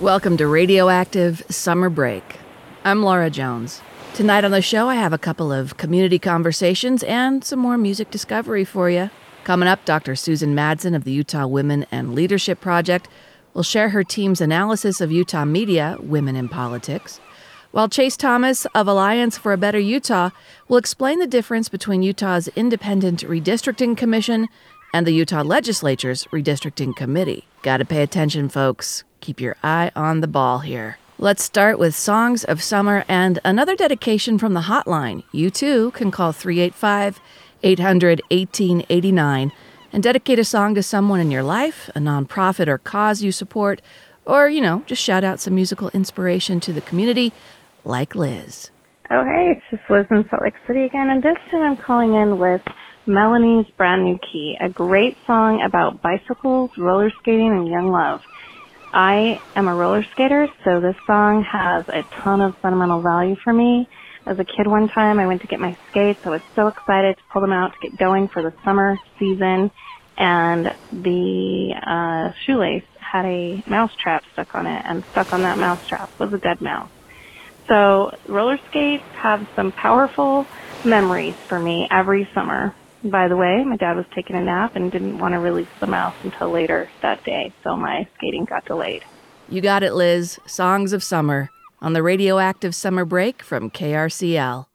Welcome to Radioactive Summer Break. I'm Laura Jones. Tonight on the show, I have a couple of community conversations and some more music discovery for you. Coming up, Dr. Susan Madsen of the Utah Women and Leadership Project will share her team's analysis of Utah media, Women in Politics, while Chase Thomas of Alliance for a Better Utah will explain the difference between Utah's Independent Redistricting Commission and the Utah Legislature's Redistricting Committee. Gotta pay attention, folks. Keep your eye on the ball here. Let's start with Songs of Summer and another dedication from the hotline. You too can call 385 800 1889 and dedicate a song to someone in your life, a nonprofit or cause you support, or, you know, just shout out some musical inspiration to the community, like Liz. Oh, hey, it's just Liz in Salt Lake City again, and this time I'm calling in with Melanie's Brand New Key, a great song about bicycles, roller skating, and young love. I am a roller skater, so this song has a ton of sentimental value for me. As a kid one time, I went to get my skates. I was so excited to pull them out to get going for the summer season, and the uh, shoelace had a mouse trap stuck on it, and stuck on that mouse trap was a dead mouse. So roller skates have some powerful memories for me every summer. By the way, my dad was taking a nap and didn't want to release the mouse until later that day, so my skating got delayed. You got it, Liz. Songs of Summer on the radioactive summer break from KRCL.